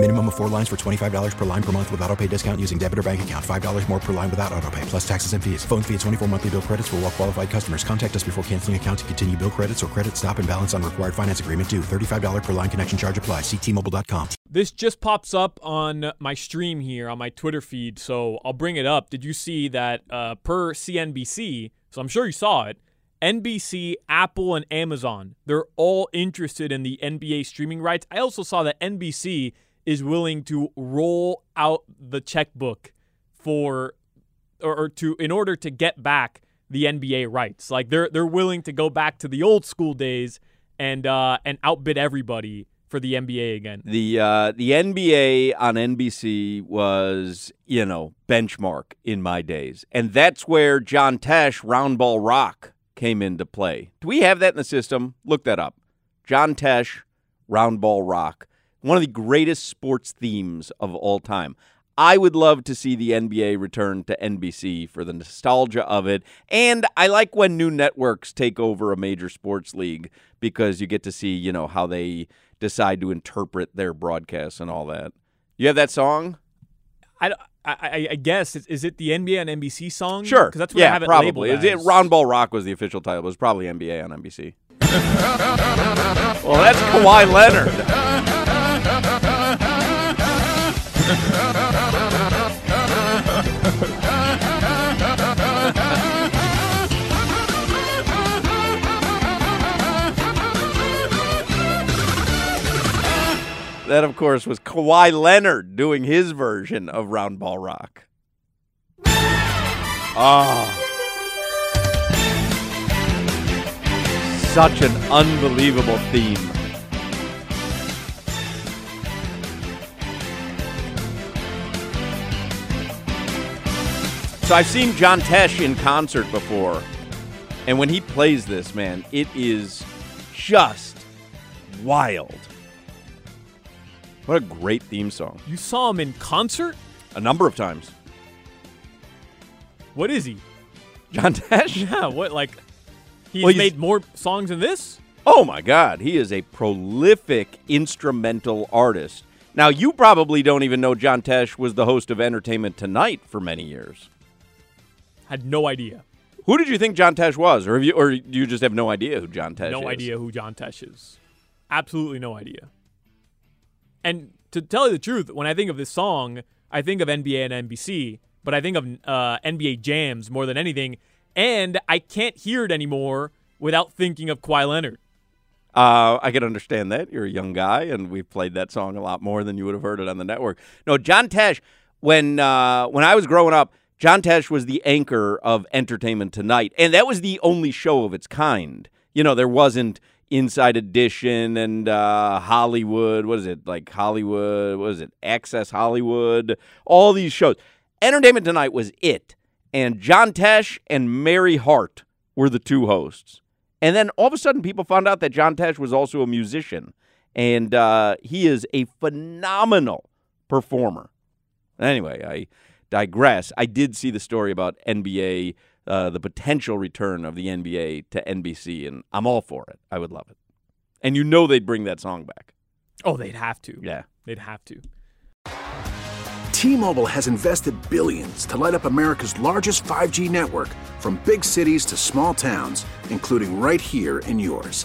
Minimum of four lines for $25 per line per month with auto pay discount using debit or bank account. $5 more per line without auto pay, plus taxes and fees. Phone fee at 24 monthly bill credits for all well qualified customers. Contact us before canceling account to continue bill credits or credit stop and balance on required finance agreement due. $35 per line connection charge apply. Ctmobile.com. This just pops up on my stream here on my Twitter feed, so I'll bring it up. Did you see that uh, per CNBC? So I'm sure you saw it. NBC, Apple, and Amazon, they're all interested in the NBA streaming rights. I also saw that NBC is willing to roll out the checkbook for or, or, to in order to get back the NBA rights. Like they're they're willing to go back to the old school days and uh, and outbid everybody for the NBA again. The uh, the NBA on NBC was you know benchmark in my days, and that's where John Tesh Roundball Rock came into play. Do we have that in the system? Look that up. John Tesh Roundball Rock one of the greatest sports themes of all time. I would love to see the NBA return to NBC for the nostalgia of it. And I like when new networks take over a major sports league because you get to see, you know, how they decide to interpret their broadcasts and all that. You have that song? I, I, I guess is it the NBA on NBC song? Sure, because that's what yeah, I have it probably. labeled Is it. Round Ball Rock was the official title. It was probably NBA on NBC. well, that's Kawhi Leonard. That, of course, was Kawhi Leonard doing his version of Roundball Rock. Ah. Such an unbelievable theme. So I've seen John Tesh in concert before. And when he plays this, man, it is just wild. What a great theme song. You saw him in concert? A number of times. What is he? John Tesh? Yeah, what like he's, Well, he's- made more songs than this? Oh my God, he is a prolific instrumental artist. Now, you probably don't even know John Tesh was the host of Entertainment Tonight for many years. Had no idea. Who did you think John Tesh was, or have you, or you just have no idea who John Tesh is? no idea who John Tesh is. Absolutely no idea. And to tell you the truth, when I think of this song, I think of NBA and NBC, but I think of uh, NBA jams more than anything. And I can't hear it anymore without thinking of Kawhi Leonard. Uh, I can understand that. You're a young guy, and we've played that song a lot more than you would have heard it on the network. No, John Tesh. When uh, when I was growing up, John Tesh was the anchor of Entertainment Tonight, and that was the only show of its kind. You know, there wasn't Inside Edition and uh, Hollywood. What is it like? Hollywood? What is it? Access Hollywood? All these shows. Entertainment Tonight was it, and John Tesh and Mary Hart were the two hosts. And then all of a sudden, people found out that John Tesh was also a musician, and uh, he is a phenomenal performer. Anyway, I digress. I did see the story about NBA, uh, the potential return of the NBA to NBC, and I'm all for it. I would love it. And you know they'd bring that song back. Oh, they'd have to. Yeah. They'd have to. T-Mobile has invested billions to light up America's largest 5G network from big cities to small towns, including right here in yours.